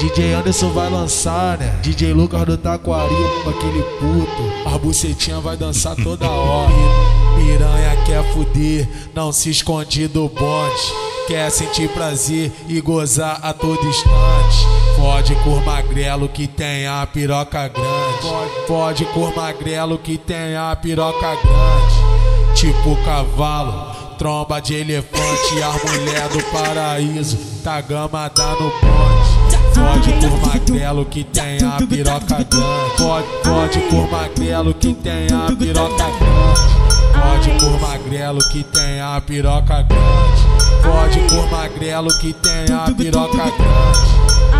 DJ Anderson vai lançar, né? DJ Lucas do Taquari, aquele puto. A bucetinha vai dançar toda hora. Piranha quer fuder, não se esconde do bonde. Quer sentir prazer e gozar a todo instante. Pode cor magrelo que tem a piroca grande. Pode cor magrelo que tem a piroca grande. Tipo cavalo, tromba de elefante. A mulher do paraíso, tá gama dá no bonde. Pode por magrelo que tem a piroca grande. Pode, pode por magrelo que tem a piroca grande. Pode por magrelo que tem a piroca grande. Pode por magrelo que tem a piroca grande.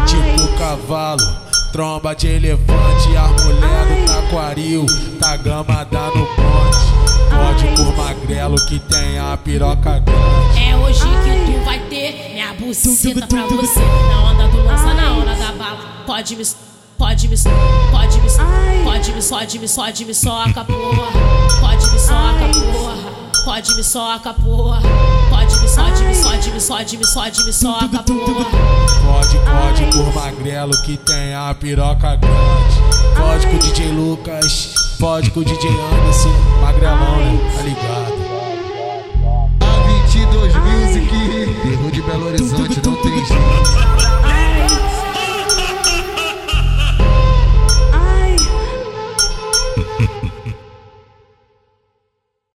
Tipo cavalo, tromba de elefante. A mulher do taquaril, tá gama dá no ponte. Pode por magrelo que tem a piroca grande. É hoje ter minha buceta pra você. Na onda do lança, na hora da bala. Pode me. Pode me, pode me, pode me, pode me, pode me soca, porra. Pode me soca, porra. Pode me soca, porra. Pode me, pode me, pode me, pode me, pode me soca, porra. Pode, pode por magrelo que tem a piroca grande. Pode com o DJ Lucas, pode com o DJ Anderson, magrelão, né? Mm-hmm.